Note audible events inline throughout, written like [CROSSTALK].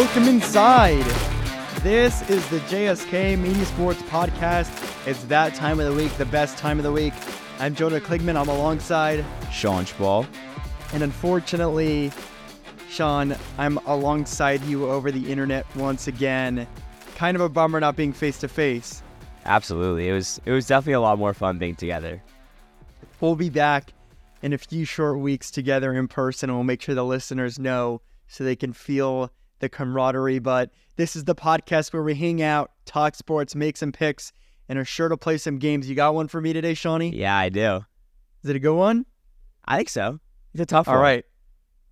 welcome inside. This is the JSK Media Sports Podcast. It's that time of the week, the best time of the week. I'm Jonah Kligman. I'm alongside Shaun Shpall. And unfortunately, Shaun, I'm alongside you over the internet once again. Kind of a bummer not being face to face. Absolutely. It was it was definitely a lot more fun being together. We'll be back in a few short weeks together in person and we'll make sure the listeners know so they can feel the camaraderie. But this is the podcast where we hang out, talk sports, make some picks, and are sure to play some games. You got one for me today, Shawnee? Yeah, I do. Is it a good one? I think so. It's a tough All one. All right.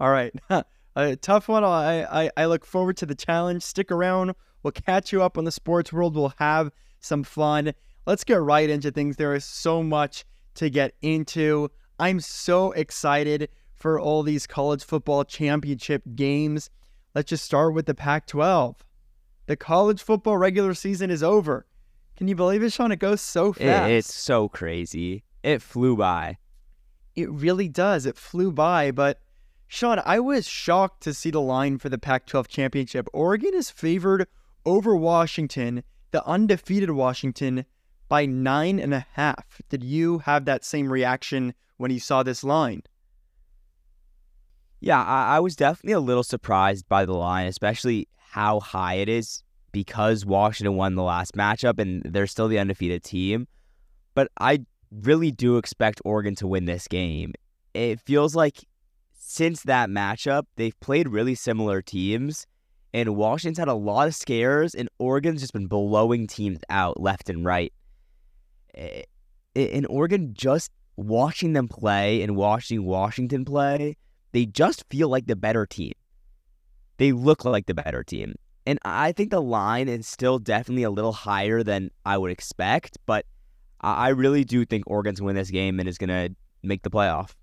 All right. [LAUGHS] a tough one. I, I, I look forward to the challenge. Stick around. We'll catch you up on the sports world. We'll have some fun. Let's get right into things. There is so much to get into. I'm so excited for all these college football championship games. Let's just start with the Pac 12. The college football regular season is over. Can you believe it, Shaun? It goes so fast. It, it's so crazy. It flew by. It really does. It flew by. But, Shaun, I was shocked to see the line for the Pac 12 championship. Oregon is favored over Washington, the undefeated Washington, by nine and a half. Did you have that same reaction when you saw this line? Yeah, I, I was definitely a little surprised by the line, especially how high it is because Washington won the last matchup and they're still the undefeated team. But I really do expect Oregon to win this game. It feels like since that matchup, they've played really similar teams, and Washington's had a lot of scares, and Oregon's just been blowing teams out left and right. Eh, eh, and Oregon, just watching them play and watching Washington play, they just feel like the better team. They look like the better team. And I think the line is still definitely a little higher than I would expect, but I really do think Oregon's win this game and is going to make the playoff.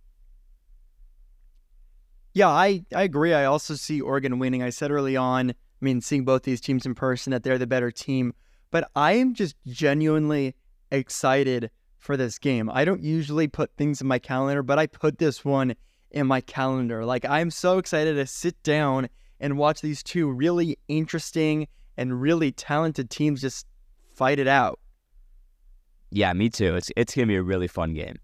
Yeah, I, I agree. I also see Oregon winning. I said early on, I mean, seeing both these teams in person, that they're the better team. But I am just genuinely excited for this game. I don't usually put things in my calendar, but I put this one in my calendar. Like, I'm so excited to sit down and watch these two really interesting and really talented teams just fight it out. Yeah, me too. It's it's gonna be a really fun game.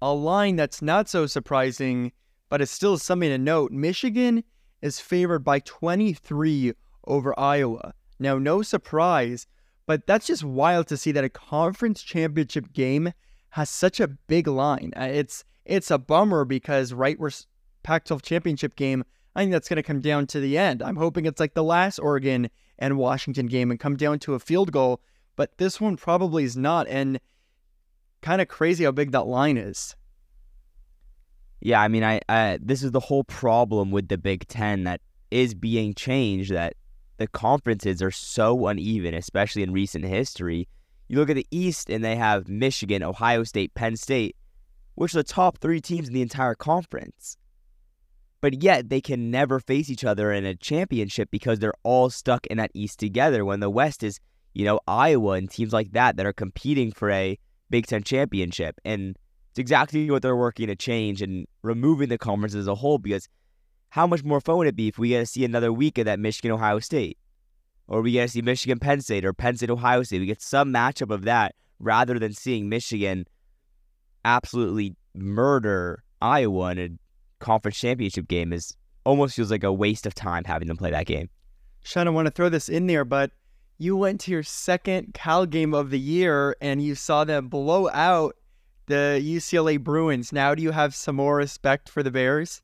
A line that's not so surprising, but it's still something to note. Michigan is favored by 23 over Iowa. Now, no surprise, but that's just wild to see that a conference championship game has such a big line. Uh, it's it's a bummer because right where Pac-12 championship game, I think that's going to come down to the end. I'm hoping it's like the last Oregon and Washington game and come down to a field goal but this one probably is not. And kind of crazy how big that line is. Yeah, I mean, I, I this is the whole problem with the Big Ten that is being changed. That the conferences are so uneven, especially in recent history. You look at the East, and they have Michigan, Ohio State, Penn State, which are the top three teams in the entire conference. But yet they can never face each other in a championship because they're all stuck in that East together. When the West is you know, Iowa and teams like that that are competing for a Big Ten championship. And it's exactly what they're working to change and removing the conference as a whole because how much more fun would it be if we get to see another week of that Michigan Ohio State? Or we get to see Michigan Penn State or Penn State Ohio State. We get some matchup of that rather than seeing Michigan absolutely murder Iowa in a conference championship game is almost feels like a waste of time having them play that game. Shaun, I want to throw this in there, but you went to your second Cal game of the year and you saw them blow out the UCLA Bruins. Now, do you have some more respect for the Bears?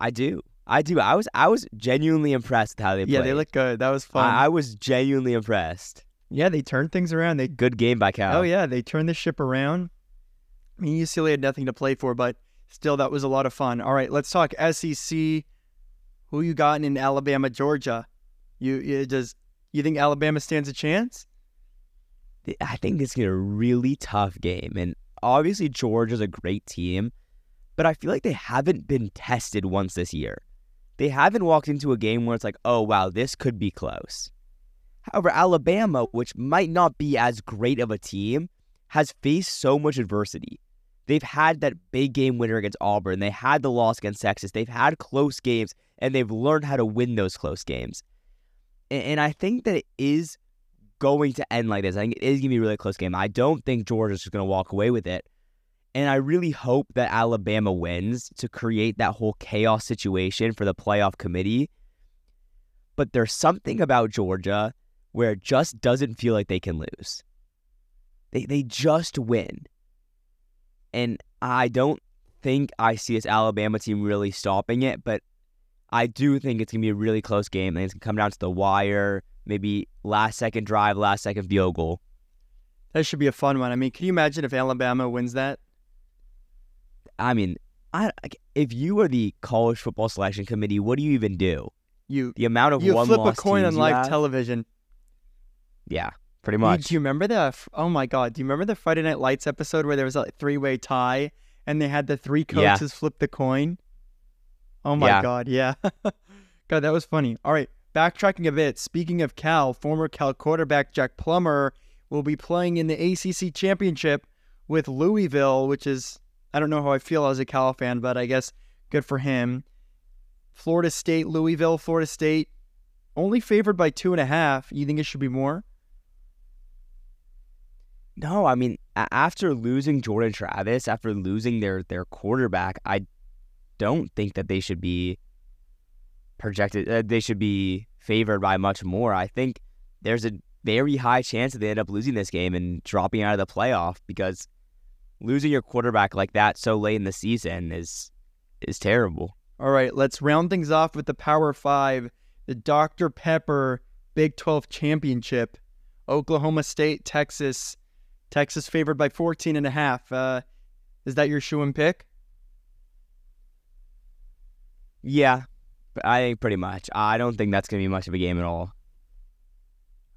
I do. I do. I was I was genuinely impressed with how they played. Yeah, they look good. That was fun. I, I was genuinely impressed. Yeah, they turned things around. They good game by Cal. Oh yeah, they turned the ship around. I mean, UCLA had nothing to play for, but still, that was a lot of fun. All right, let's talk SEC. Who you got in Alabama, Georgia? You, you does you think Alabama stands a chance? I think it's gonna be a really tough game, and obviously Georgia's a great team, but I feel like they haven't been tested once this year. They haven't walked into a game where it's like, oh wow, this could be close. However, Alabama, which might not be as great of a team, has faced so much adversity. They've had that big game winner against Auburn. They had the loss against Texas. They've had close games, and they've learned how to win those close games. And, and I think that it is going to end like this. I think it is going to be a really close game. I don't think Georgia's just going to walk away with it. And I really hope that Alabama wins to create that whole chaos situation for the playoff committee. But there's something about Georgia where it just doesn't feel like they can lose. They they just win. And I don't think I see this Alabama team really stopping it, but I do think it's gonna be a really close game. and it's gonna come down to the wire, maybe last second drive, last second field goal. That should be a fun one. I mean, can you imagine if Alabama wins that? I mean, I if you are the college football selection committee, what do you even do? You the amount of you one flip a coin on live television. Yeah, pretty much. Do you remember the? Oh my God! Do you remember the Friday Night Lights episode where there was a three-way tie and they had the three Yeah. coaches flip the coin? Oh my Yeah. God! Yeah. [LAUGHS] God, that was funny. All right, backtracking a bit. Speaking of Cal, former Cal quarterback Jack Plummer will be playing in the ACC championship with Louisville, which is I don't know how I feel as a Cal fan, but I guess good for him. Florida State, Louisville, Florida State, only favored by two and a half. You think it should be more? No, I mean, after losing Jordan Travis, after losing their their quarterback, I don't think that they should be projected. Uh, they should be favored by much more. I think there's a very high chance that they end up losing this game and dropping out of the playoff because losing your quarterback like that so late in the season is is terrible. All right, let's round things off with the Power Five, the Dr. Pepper Big 12 Championship. Oklahoma State, Texas. Texas favored by 14 and a half. Uh, is that your shoe and pick? Yeah, I think pretty much. I don't think that's gonna be much of a game at all.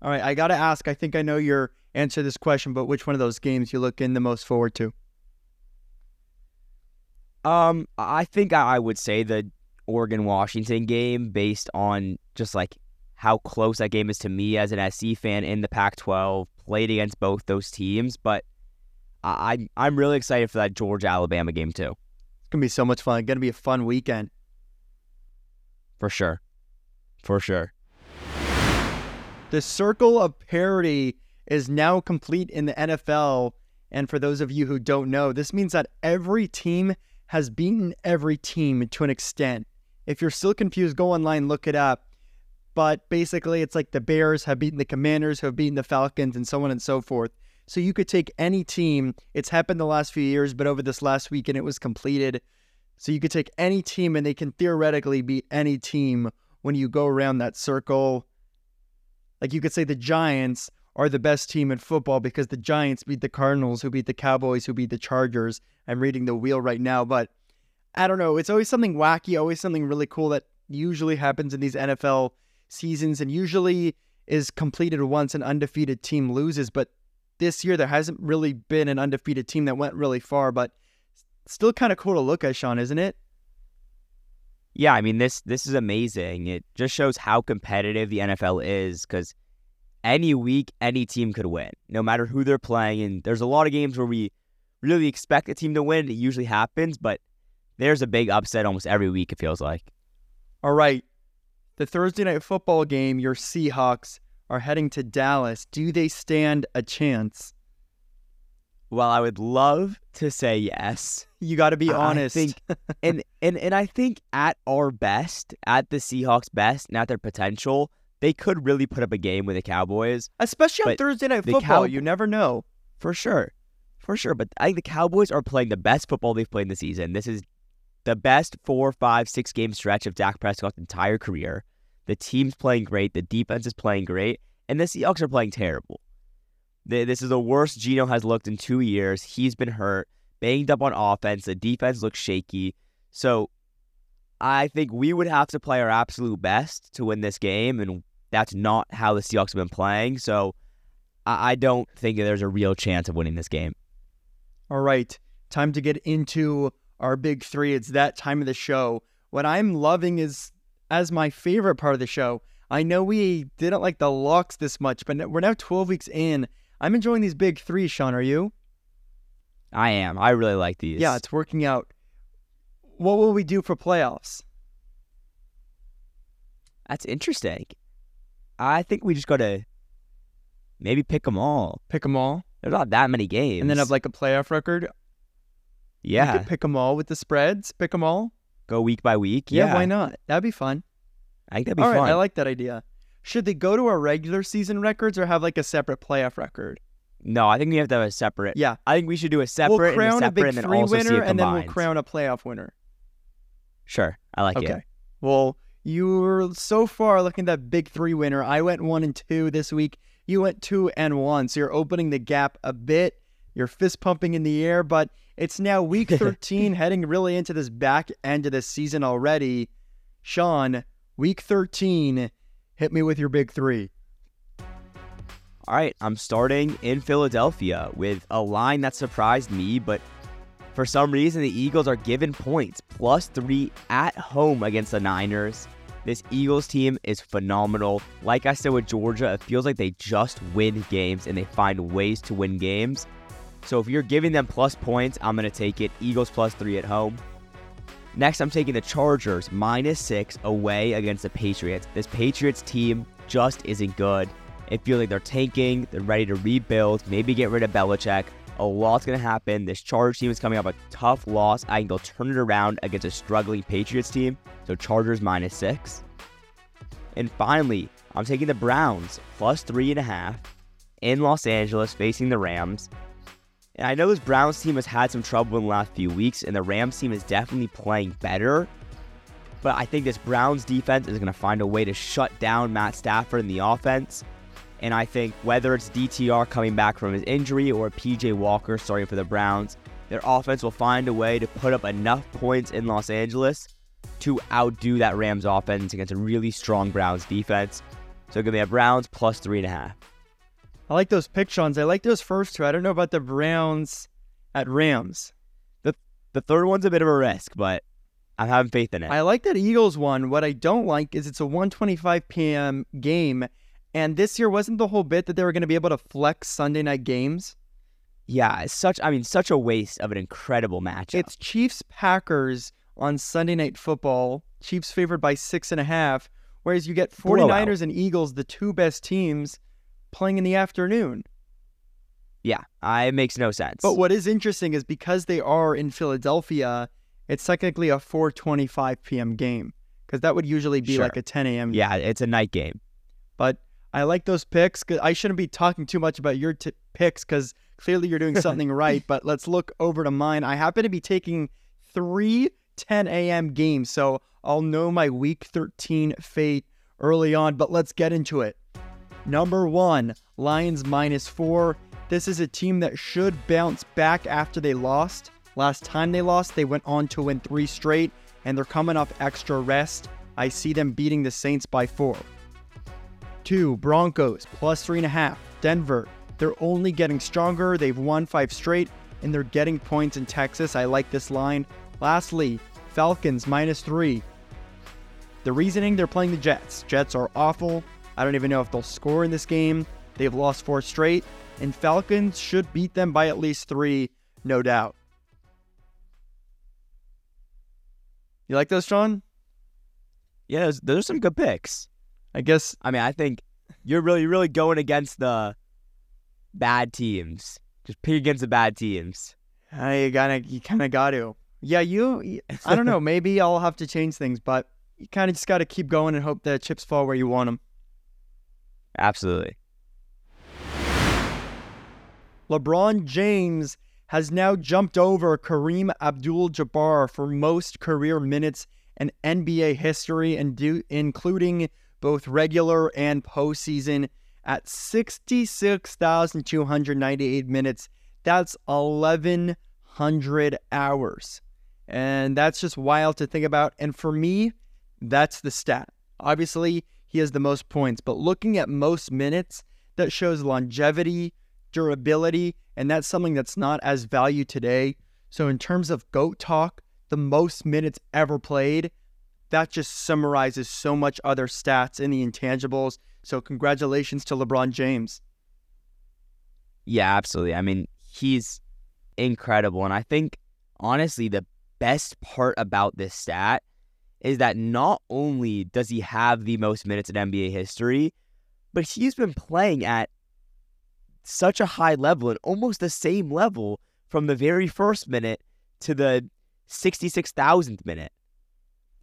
All right, I got to ask. I think I know your answer to this question, but which one of those games you look in the most forward to? Um, I think I would say the Oregon Washington game based on just like how close that game is to me as an SC fan in the Pac-12. Played against both those teams, but I I'm- I'm really excited for that Georgia Alabama game too, It's going to be so much fun. It's going to be a fun weekend. for sure, for sure. The circle of parity is now complete in the NFL. And for those of you who don't know, this means that every team has beaten every team to an extent. If you're still confused, go online, look it up. But basically, it's like the Bears have beaten the Commanders, who have beaten the Falcons, and so on and so forth. So you could take any team. It's happened the last few years, but over this last weekend, it was completed. So you could take any team, and they can theoretically beat any team when you go around that circle. Like you could say the Giants are the best team in football because the Giants beat the Cardinals, who beat the Cowboys, who beat the Chargers. I'm reading the wheel right now, but I don't know. It's always something wacky, always something really cool that usually happens in these NFL seasons and usually is completed once an undefeated team loses. But this year, there hasn't really been an undefeated team that went really far, but still kind of cool to look at, Shaun, isn't it? Yeah, I mean this this is amazing. It just shows how competitive the NFL is because any week any team could win, no matter who they're playing. And there's a lot of games where we really expect a team to win. It usually happens, but there's a big upset almost every week. It feels like. All right. The Thursday night football game, your Seahawks are heading to Dallas. Do they stand a chance? Well, I would love to say yes. You got to be I honest. think, [LAUGHS] and and and I think at our best, at the Seahawks' best, and at their potential, they could really put up a game with the Cowboys. Especially on Thursday night football, Cow- you never know. For sure. For sure. But I think the Cowboys are playing the best football they've played in the season. This is the best four, five, six game stretch of Dak Prescott's entire career. The team's playing great. The defense is playing great. And the Seahawks are playing terrible. This is the worst Geno has looked in two years. He's been hurt, banged up on offense. The defense looks shaky. So I think we would have to play our absolute best to win this game. And that's not how the Seahawks have been playing. So I don't think there's a real chance of winning this game. All right. Time to get into our big three. It's that time of the show. What I'm loving is, as my favorite part of the show, I know we didn't like the locks this much, but we're now 12 weeks in. I'm enjoying these big three, Shaun. Are you? I am. I really like these. Yeah, it's working out. What will we do for playoffs? That's interesting. I think we just got to maybe pick them all. Pick them all, There's not that many games. and then have like a playoff record. Yeah, could pick them all with the spreads. Pick them all. go week by week. Yeah, Yeah, why not? That'd be fun. I think that'd be All right, fun. I like that idea. Should they go to our regular season records or have like a separate playoff record? no, I think we have to have a separate. Yeah, I think we should do a separate we'll and a crown a, separate big and then three winner, and then we'll crown a playoff winner. Sure, I like Okay. it. Well, you were so far looking at that big three winner. I went one and two this week. You went two and one. So you're opening the gap a bit. You're fist pumping in the air, but it's now week [LAUGHS] 13, heading really into this back end of the season already. Shaun, week 13, hit me with your big three. All right, I'm starting in Philadelphia with a line that surprised me, but for some reason the Eagles are given points plus three at home against the Niners. This Eagles team is phenomenal. Like I said with Georgia, it feels like they just win games and they find ways to win games. So if you're giving them plus points, I'm going to take it. Eagles plus three at home. Next, I'm taking the Chargers minus six away against the Patriots. This Patriots team just isn't good. It feels like they're tanking, they're ready to rebuild, maybe get rid of Belichick. A lot's going to happen. This Chargers team is coming off a tough loss. I think they'll turn it around against a struggling Patriots team. So Chargers minus six. And finally, I'm taking the Browns plus three and a half in Los Angeles facing the Rams. And I know this Browns team has had some trouble in the last few weeks, and the Rams team is definitely playing better. But I think this Browns defense is going to find a way to shut down Matt Stafford in the offense. And I think whether it's DTR coming back from his injury or PJ Walker starting for the Browns, their offense will find a way to put up enough points in Los Angeles to outdo that Rams offense against a really strong Browns defense. So give me a Browns plus three and a half. I like those pick, Shaun's. I like those first two. I don't know about the Browns at Rams. The third one's a bit of a risk, but I'm having faith in it. I like that Eagles one. What I don't like is it's a 1:25 p.m. game, and this year wasn't the whole bit that they were going to be able to flex Sunday night games. yeah, it's such I mean, such a waste of an incredible matchup. It's Chiefs Packers on Sunday night football. Chiefs favored by six and a half, whereas you get 49ers Blowout. and Eagles, the two best teams, playing in the afternoon. yeah, I, it makes no sense. But what is interesting is because they are in Philadelphia, it's technically a 4:25 p.m. game because that would usually be Sure. like a 10 a.m. yeah, it's a night game. But I like those picks. 'cause I shouldn't be talking too much about your t- picks because clearly you're doing [LAUGHS] something right. But let's look over to mine. I happen to be taking three 10 a.m. games, so I'll know my week 13 fate early on. But let's get into it. Number one, Lions minus four. This is a team that should bounce back after they lost. Last time they lost, they went on to win three straight, and they're coming off extra rest. I see them beating the Saints by four. Two, Broncos plus three and a half. Denver, they're only getting stronger. They've won five straight, and they're getting points in Texas. I like this line. Lastly, Falcons minus three. The reasoning they're playing the Jets. Jets are awful. I don't even know if they'll score in this game. They've lost four straight, and Falcons should beat them by at least three, no doubt. You like those, Shaun? Yeah, those, those are some good picks. I guess I mean, I think you're really, really going against the bad teams. Just pick against the bad teams. uh, you gotta, you kind of got to. Yeah, you. I don't know. [LAUGHS] Maybe I'll have to change things, but you kind of just got to keep going and hope the chips fall where you want them. Absolutely. LeBron James has now jumped over Kareem Abdul Jabbar for most career minutes in NBA history, and do, including both regular and postseason, at 66,298 minutes. That's 1,100 hours. And that's just wild to think about. And for me, that's the stat. Obviously, he has the most points, but looking at most minutes, that shows longevity, durability, and that's something that's not as valued today. So, in terms of GOAT talk, the most minutes ever played, that just summarizes so much other stats in the intangibles. So, congratulations to LeBron James. Yeah, absolutely. I mean, he's incredible. And I think, honestly, the best part about this stat is that not only does he have the most minutes in NBA history, but he's been playing at such a high level and almost the same level from the very first minute to the 66,000th minute.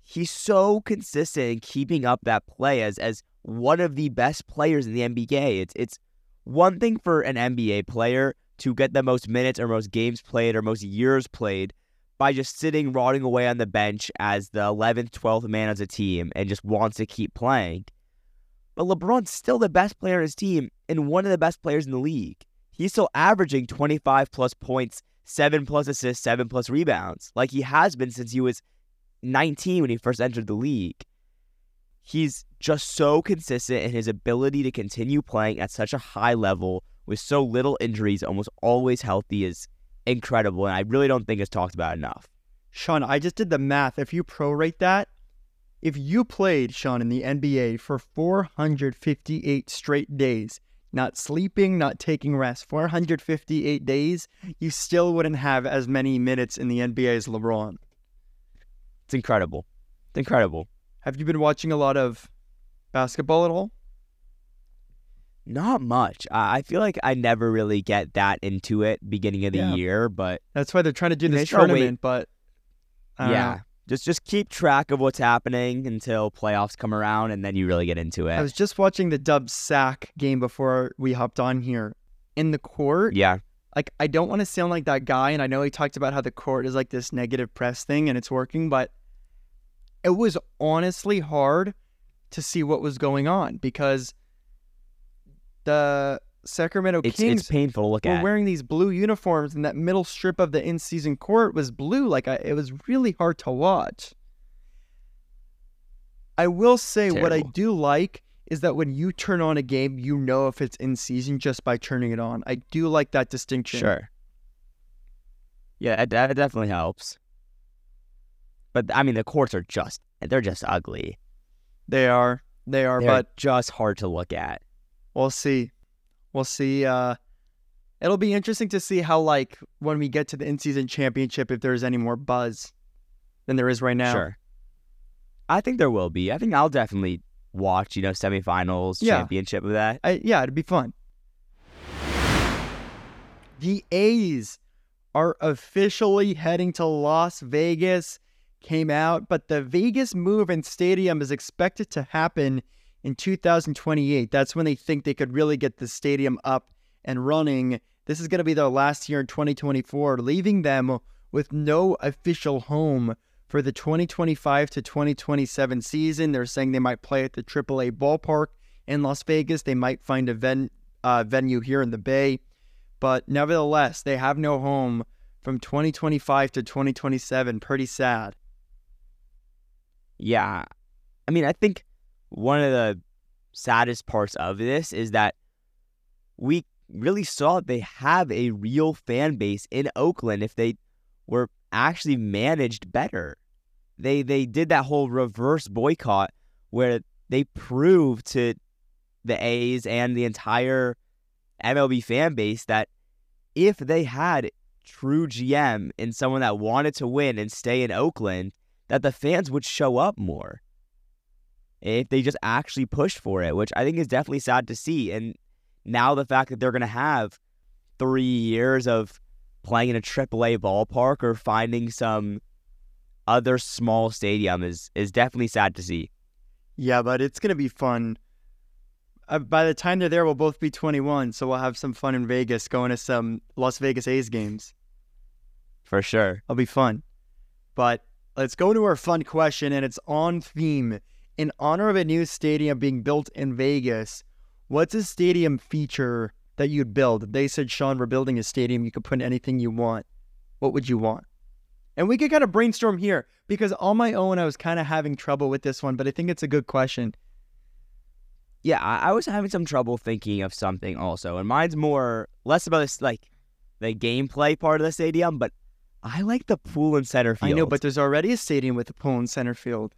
He's so consistent in keeping up that play as as one of the best players in the NBA. It's it's one thing for an NBA player to get the most minutes or most games played or most years played by just sitting rotting away on the bench as the 11th, 12th man as a team and just wants to keep playing. But LeBron's still the best player on his team and one of the best players in the league. He's still averaging 25 plus points, 7 plus assists, 7 plus rebounds, like he has been since he was 19 when he first entered the league. He's just so consistent in his ability to continue playing at such a high level with so little injuries, almost always healthy, is incredible. And I really don't think it's talked about enough. Shaun, I just did the math. If you prorate that, if you played, Shaun, in the NBA for 458 straight days, not sleeping, not taking rest, 458 days, you still wouldn't have as many minutes in the NBA as LeBron. It's incredible. It's incredible. Have you been watching a lot of basketball at all? Not much. I feel like I never really get that into it beginning of the Yeah. year, but That's why they're trying to do this tournament, but yeah, know. just just keep track of what's happening until playoffs come around, and then you really get into it. I was just watching the Dub Sack game before we hopped on here. In the court, yeah, like I don't want to sound like that guy, and I know he talked about how the court is like this negative press thing and it's working, but it was honestly hard to see what was going on because the Sacramento it's Kings it's painful to look were at. wearing these blue uniforms, and that middle strip of the in-season court was blue. Like I, it was really hard to watch. I will say what I do like is that when you turn on a game, you know if it's in season just by turning it on. I do like that distinction. Sure. Yeah, it, that definitely helps. But I mean, the courts are just—they're just ugly. They are. They are, They're but just hard to look at. We'll see. We'll see. Uh, it'll be interesting to see how, like, when we get to the in-season championship, if there's any more buzz than there is right now. Sure. I think there will be. I think I'll definitely watch, you know, semifinals, Yeah. championship of that. I, yeah, it'd be fun. The A's are officially heading to Las Vegas. Came out, but the Vegas move and stadium is expected to happen in 2028. That's when they think they could really get the stadium up and running. This is going to be their last year in 2024, leaving them with no official home for the 2025 to 2027 season. They're saying they might play at the AAA ballpark in Las Vegas. They might find a ven- uh, venue here in the Bay. But nevertheless, they have no home from 2025 to 2027. Pretty sad. Yeah. I mean, I think one of the saddest parts of this is that we really saw they have a real fan base in Oakland if they were actually managed better. They they did that whole reverse boycott where they proved to the A's and the entire MLB fan base that if they had true GM and someone that wanted to win and stay in Oakland, that the fans would show up more if they just actually pushed for it, which I think is definitely sad to see. And now the fact that they're going to have three years of playing in a AAA ballpark or finding some other small stadium is is definitely sad to see. Yeah, but it's going to be fun. Uh, by the time they're there, we'll both be 21, so we'll have some fun in Vegas going to some Las Vegas A's games. For sure. It'll be fun. But let's go to our fun question, and it's on theme. In honor of a new stadium being built in Vegas, what's a stadium feature that you'd build? They said, Shaun, we're building a stadium. You could put anything you want. What would you want? And we could kind of brainstorm here because on my own, I was kind of having trouble with this one, but I think it's a good question. Yeah, I, I was having some trouble thinking of something also, and mine's more less about this like the gameplay part of the stadium, but I like the pool and center field. I know, but there's already a stadium with a pool in center field.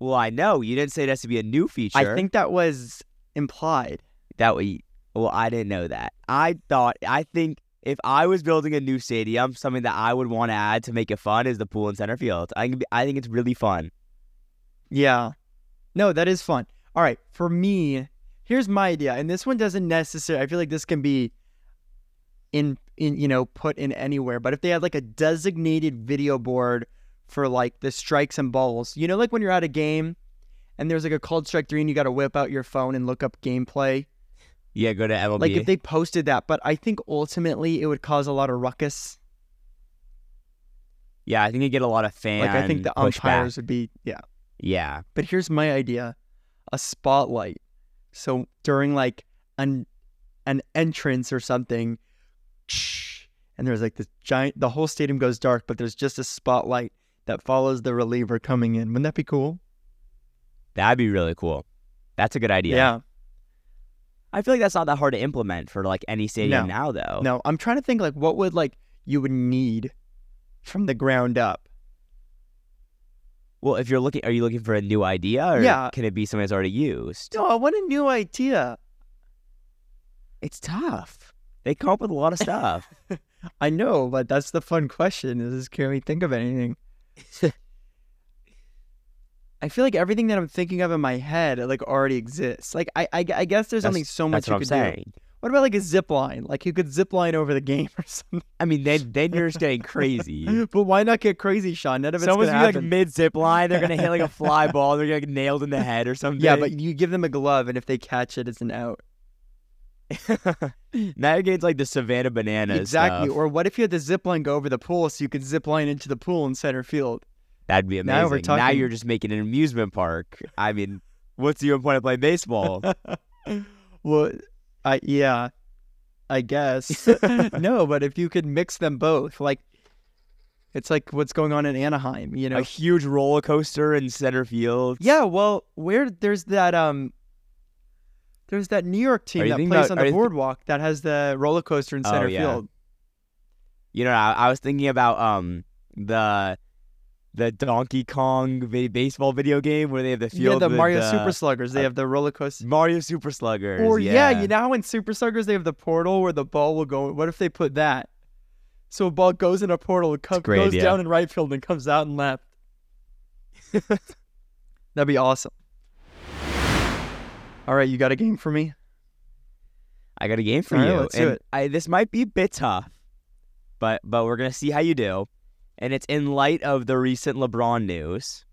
Well, I know you didn't say it has to be a new feature. I think that was implied. that we. Well, I didn't know that. I thought. I think if I was building a new stadium, something that I would want to add to make it fun is the pool in center field. I think I think it's really fun. Yeah. No, that is fun. All right, for me, here's my idea, and this one doesn't necessarily. I feel like this can be in in you know put in anywhere, but if they had like a designated video board for like the strikes and balls, you know, like when you're at a game and there's like a called strike three, and you got to whip out your phone and look up gameplay. Yeah, go to MLB. Like if they posted that, but I think ultimately it would cause a lot of ruckus. yeah, I think you get a lot of fan. Like I think the umpires would be yeah. Yeah, But here's my idea: a spotlight. So during like an an entrance or something, [SNIFFS] and there's like this giant. The whole stadium goes dark, but there's just a spotlight that follows the reliever coming in. Wouldn't that be cool? that'd be really cool. That's a good idea. Yeah. I feel like that's not that hard to implement for like any stadium No. now, though. No, I'm trying to think like what would like you would need from the ground up. Well, if you're looking, are you looking for a new idea, or Yeah. can it be something that's already used? No, I want a new idea! It's tough. They come up with a lot of stuff. [LAUGHS] I know, but that's the fun question: is can we think of anything? [LAUGHS] I feel like everything that I'm thinking of in my head like already exists. Like I, I, I guess there's only so much That's you I'm could saying. do. What about like a zip line? Like you could zip line over the game [LAUGHS] or something. I mean, then then you're just getting crazy. [LAUGHS] but why not get crazy, Shaun? None of it's Someone's gonna be like mid zip line. They're gonna hit like a fly ball. They're gonna get nailed in the head or something. yeah, but you give them a glove, and if they catch it, it's an out. [LAUGHS] now getting like the Savannah Bananas. exactly. stuff. Or what if you had the zip line go over the pool, so you could zip line into the pool in center field? That'd be Now amazing. we're Now you're just making an amusement park. I mean, what's the even point of playing baseball? [LAUGHS] well, I yeah, I guess [LAUGHS] no, but if you could mix them both, like it's like what's going on in Anaheim, you know? a huge roller coaster in center field. yeah, well, where there's that um, there's that New York team that plays about- on the boardwalk that has the roller coaster in Oh, center yeah. field. You know, I, I was thinking about um the the Donkey Kong baseball video game where they have the Yeah, the Mario the- Super Sluggers. They uh, have the roller coaster. Mario Super Sluggers. Or yeah. yeah, you know how in Super Sluggers they have the portal where the ball will go. What if they put that? So a ball goes in a portal, it co- great goes idea. down in right field and comes out in left. [LAUGHS] That'd be awesome. All right, you got a game for me? I got a game for All right, you. let's do and it. I, this might be a bit tough, but but we're gonna see how you do. And it's in light of the recent LeBron news,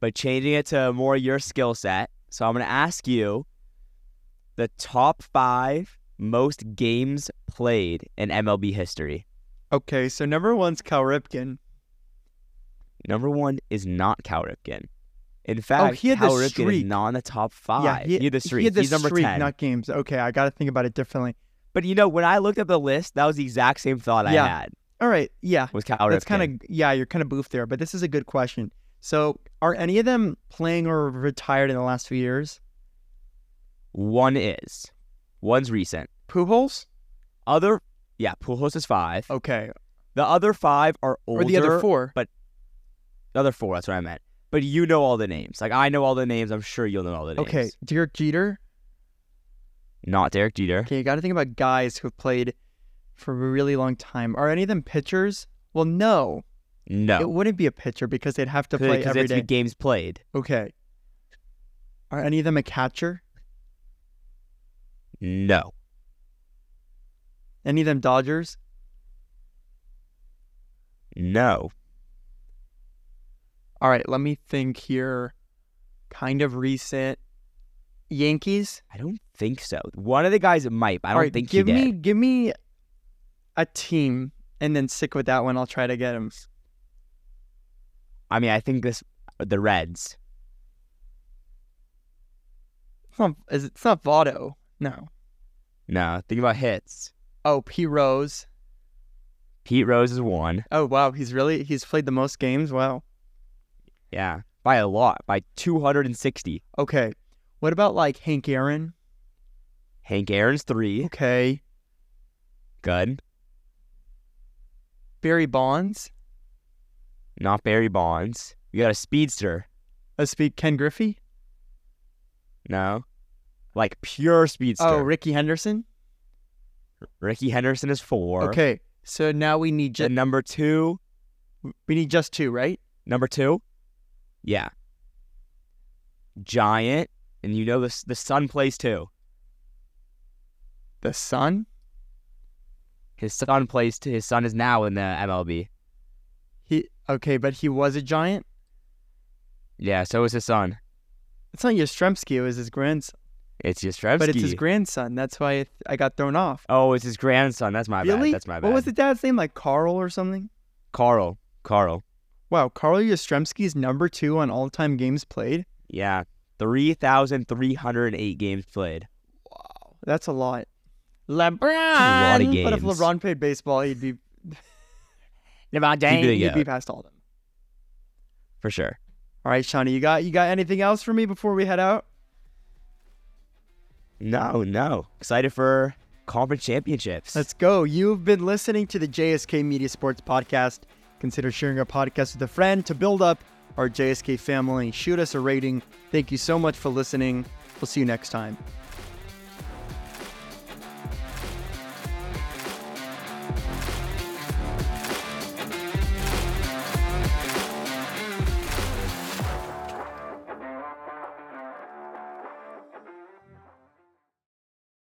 but changing it to more your skill set. So I'm gonna ask you the top five most games played in MLB history. Okay, so number one's Cal Ripken. Number one is not Cal Ripken. In oh, fact, he had the Cal Ripken streak. is not in the top five. Yeah, he, had the streak. He had the He's number streak, ten. not games. Okay, I got to think about it differently. But you know, when I looked at the list, that was the exact same thought Yeah. I had. All right, yeah, Was Cal that's kind of yeah. You're kind of boofed there, but this is a good question. So, are any of them playing or retired in the last few years? One is. One's recent. Pujols? Other, yeah, Pujols is five. Okay, The other five are older. or the other four? But The other four, that's what I meant. But you know all the names. Like, I know all the names. I'm sure you'll know all the names. Okay, Derek Jeter. Not Derek Jeter. Okay, you got to think about guys who have played for a really long time. Are any of them pitchers? Well, no, No. it wouldn't be a pitcher because they'd have to play every it's day. games played. Okay. Are any of them a catcher? No. Any of them Dodgers? No. All right, let me think here. Kind of recent. Yankees. I don't think so. One of the guys might, but I don't right, think give he me give me a team and then stick with that one. I'll try to get him. I mean, I think this, the Reds. It's not, it's not Votto. No. No. Think about hits. Oh, P Rose. Pete Rose is one. Oh wow, he's really he's played the most games. Wow. Yeah. By a lot. By 260. Okay. What about like Hank Aaron? Hank Aaron's three. Okay. Good. Barry Bonds. Not Barry Bonds. You got a speedster. Let's speak Ken Griffey. No. Like pure speedster. Oh, Rickey Henderson. Rickey Henderson is four. Okay, so now we need just number two, we need just two, right? number two, yeah, Giant, and you know the the son plays too. The Sun. His son plays too. His son is now in the MLB. He okay, but he was a giant. Yeah, so was his son. It's not Yastrzemski. It was his grandson. It's Yastrzemski. But it's his grandson. That's why I, th- I got thrown off. Oh, it's his grandson. That's my really? bad. That's my bad. What was the dad's name? Like Carl or something? Carl. Carl. Wow, Carl Yastrzemski is number two on all-time games played. Yeah. 3,308 games played. Wow, that's a lot. LeBron. A lot of games. But if. LeBron played baseball, he'd be [LAUGHS] LeBron He'd be James. the He'd be past all of them. For sure. All right, Shawnee, you got you got anything else for me before we head out? No, no. Excited for conference championships. Let's go. You've been listening to the JSK Media Sports Podcast. Consider sharing our podcast with a friend to build up our JSK family. Shoot us a rating. Thank you so much for listening. We'll see you next time.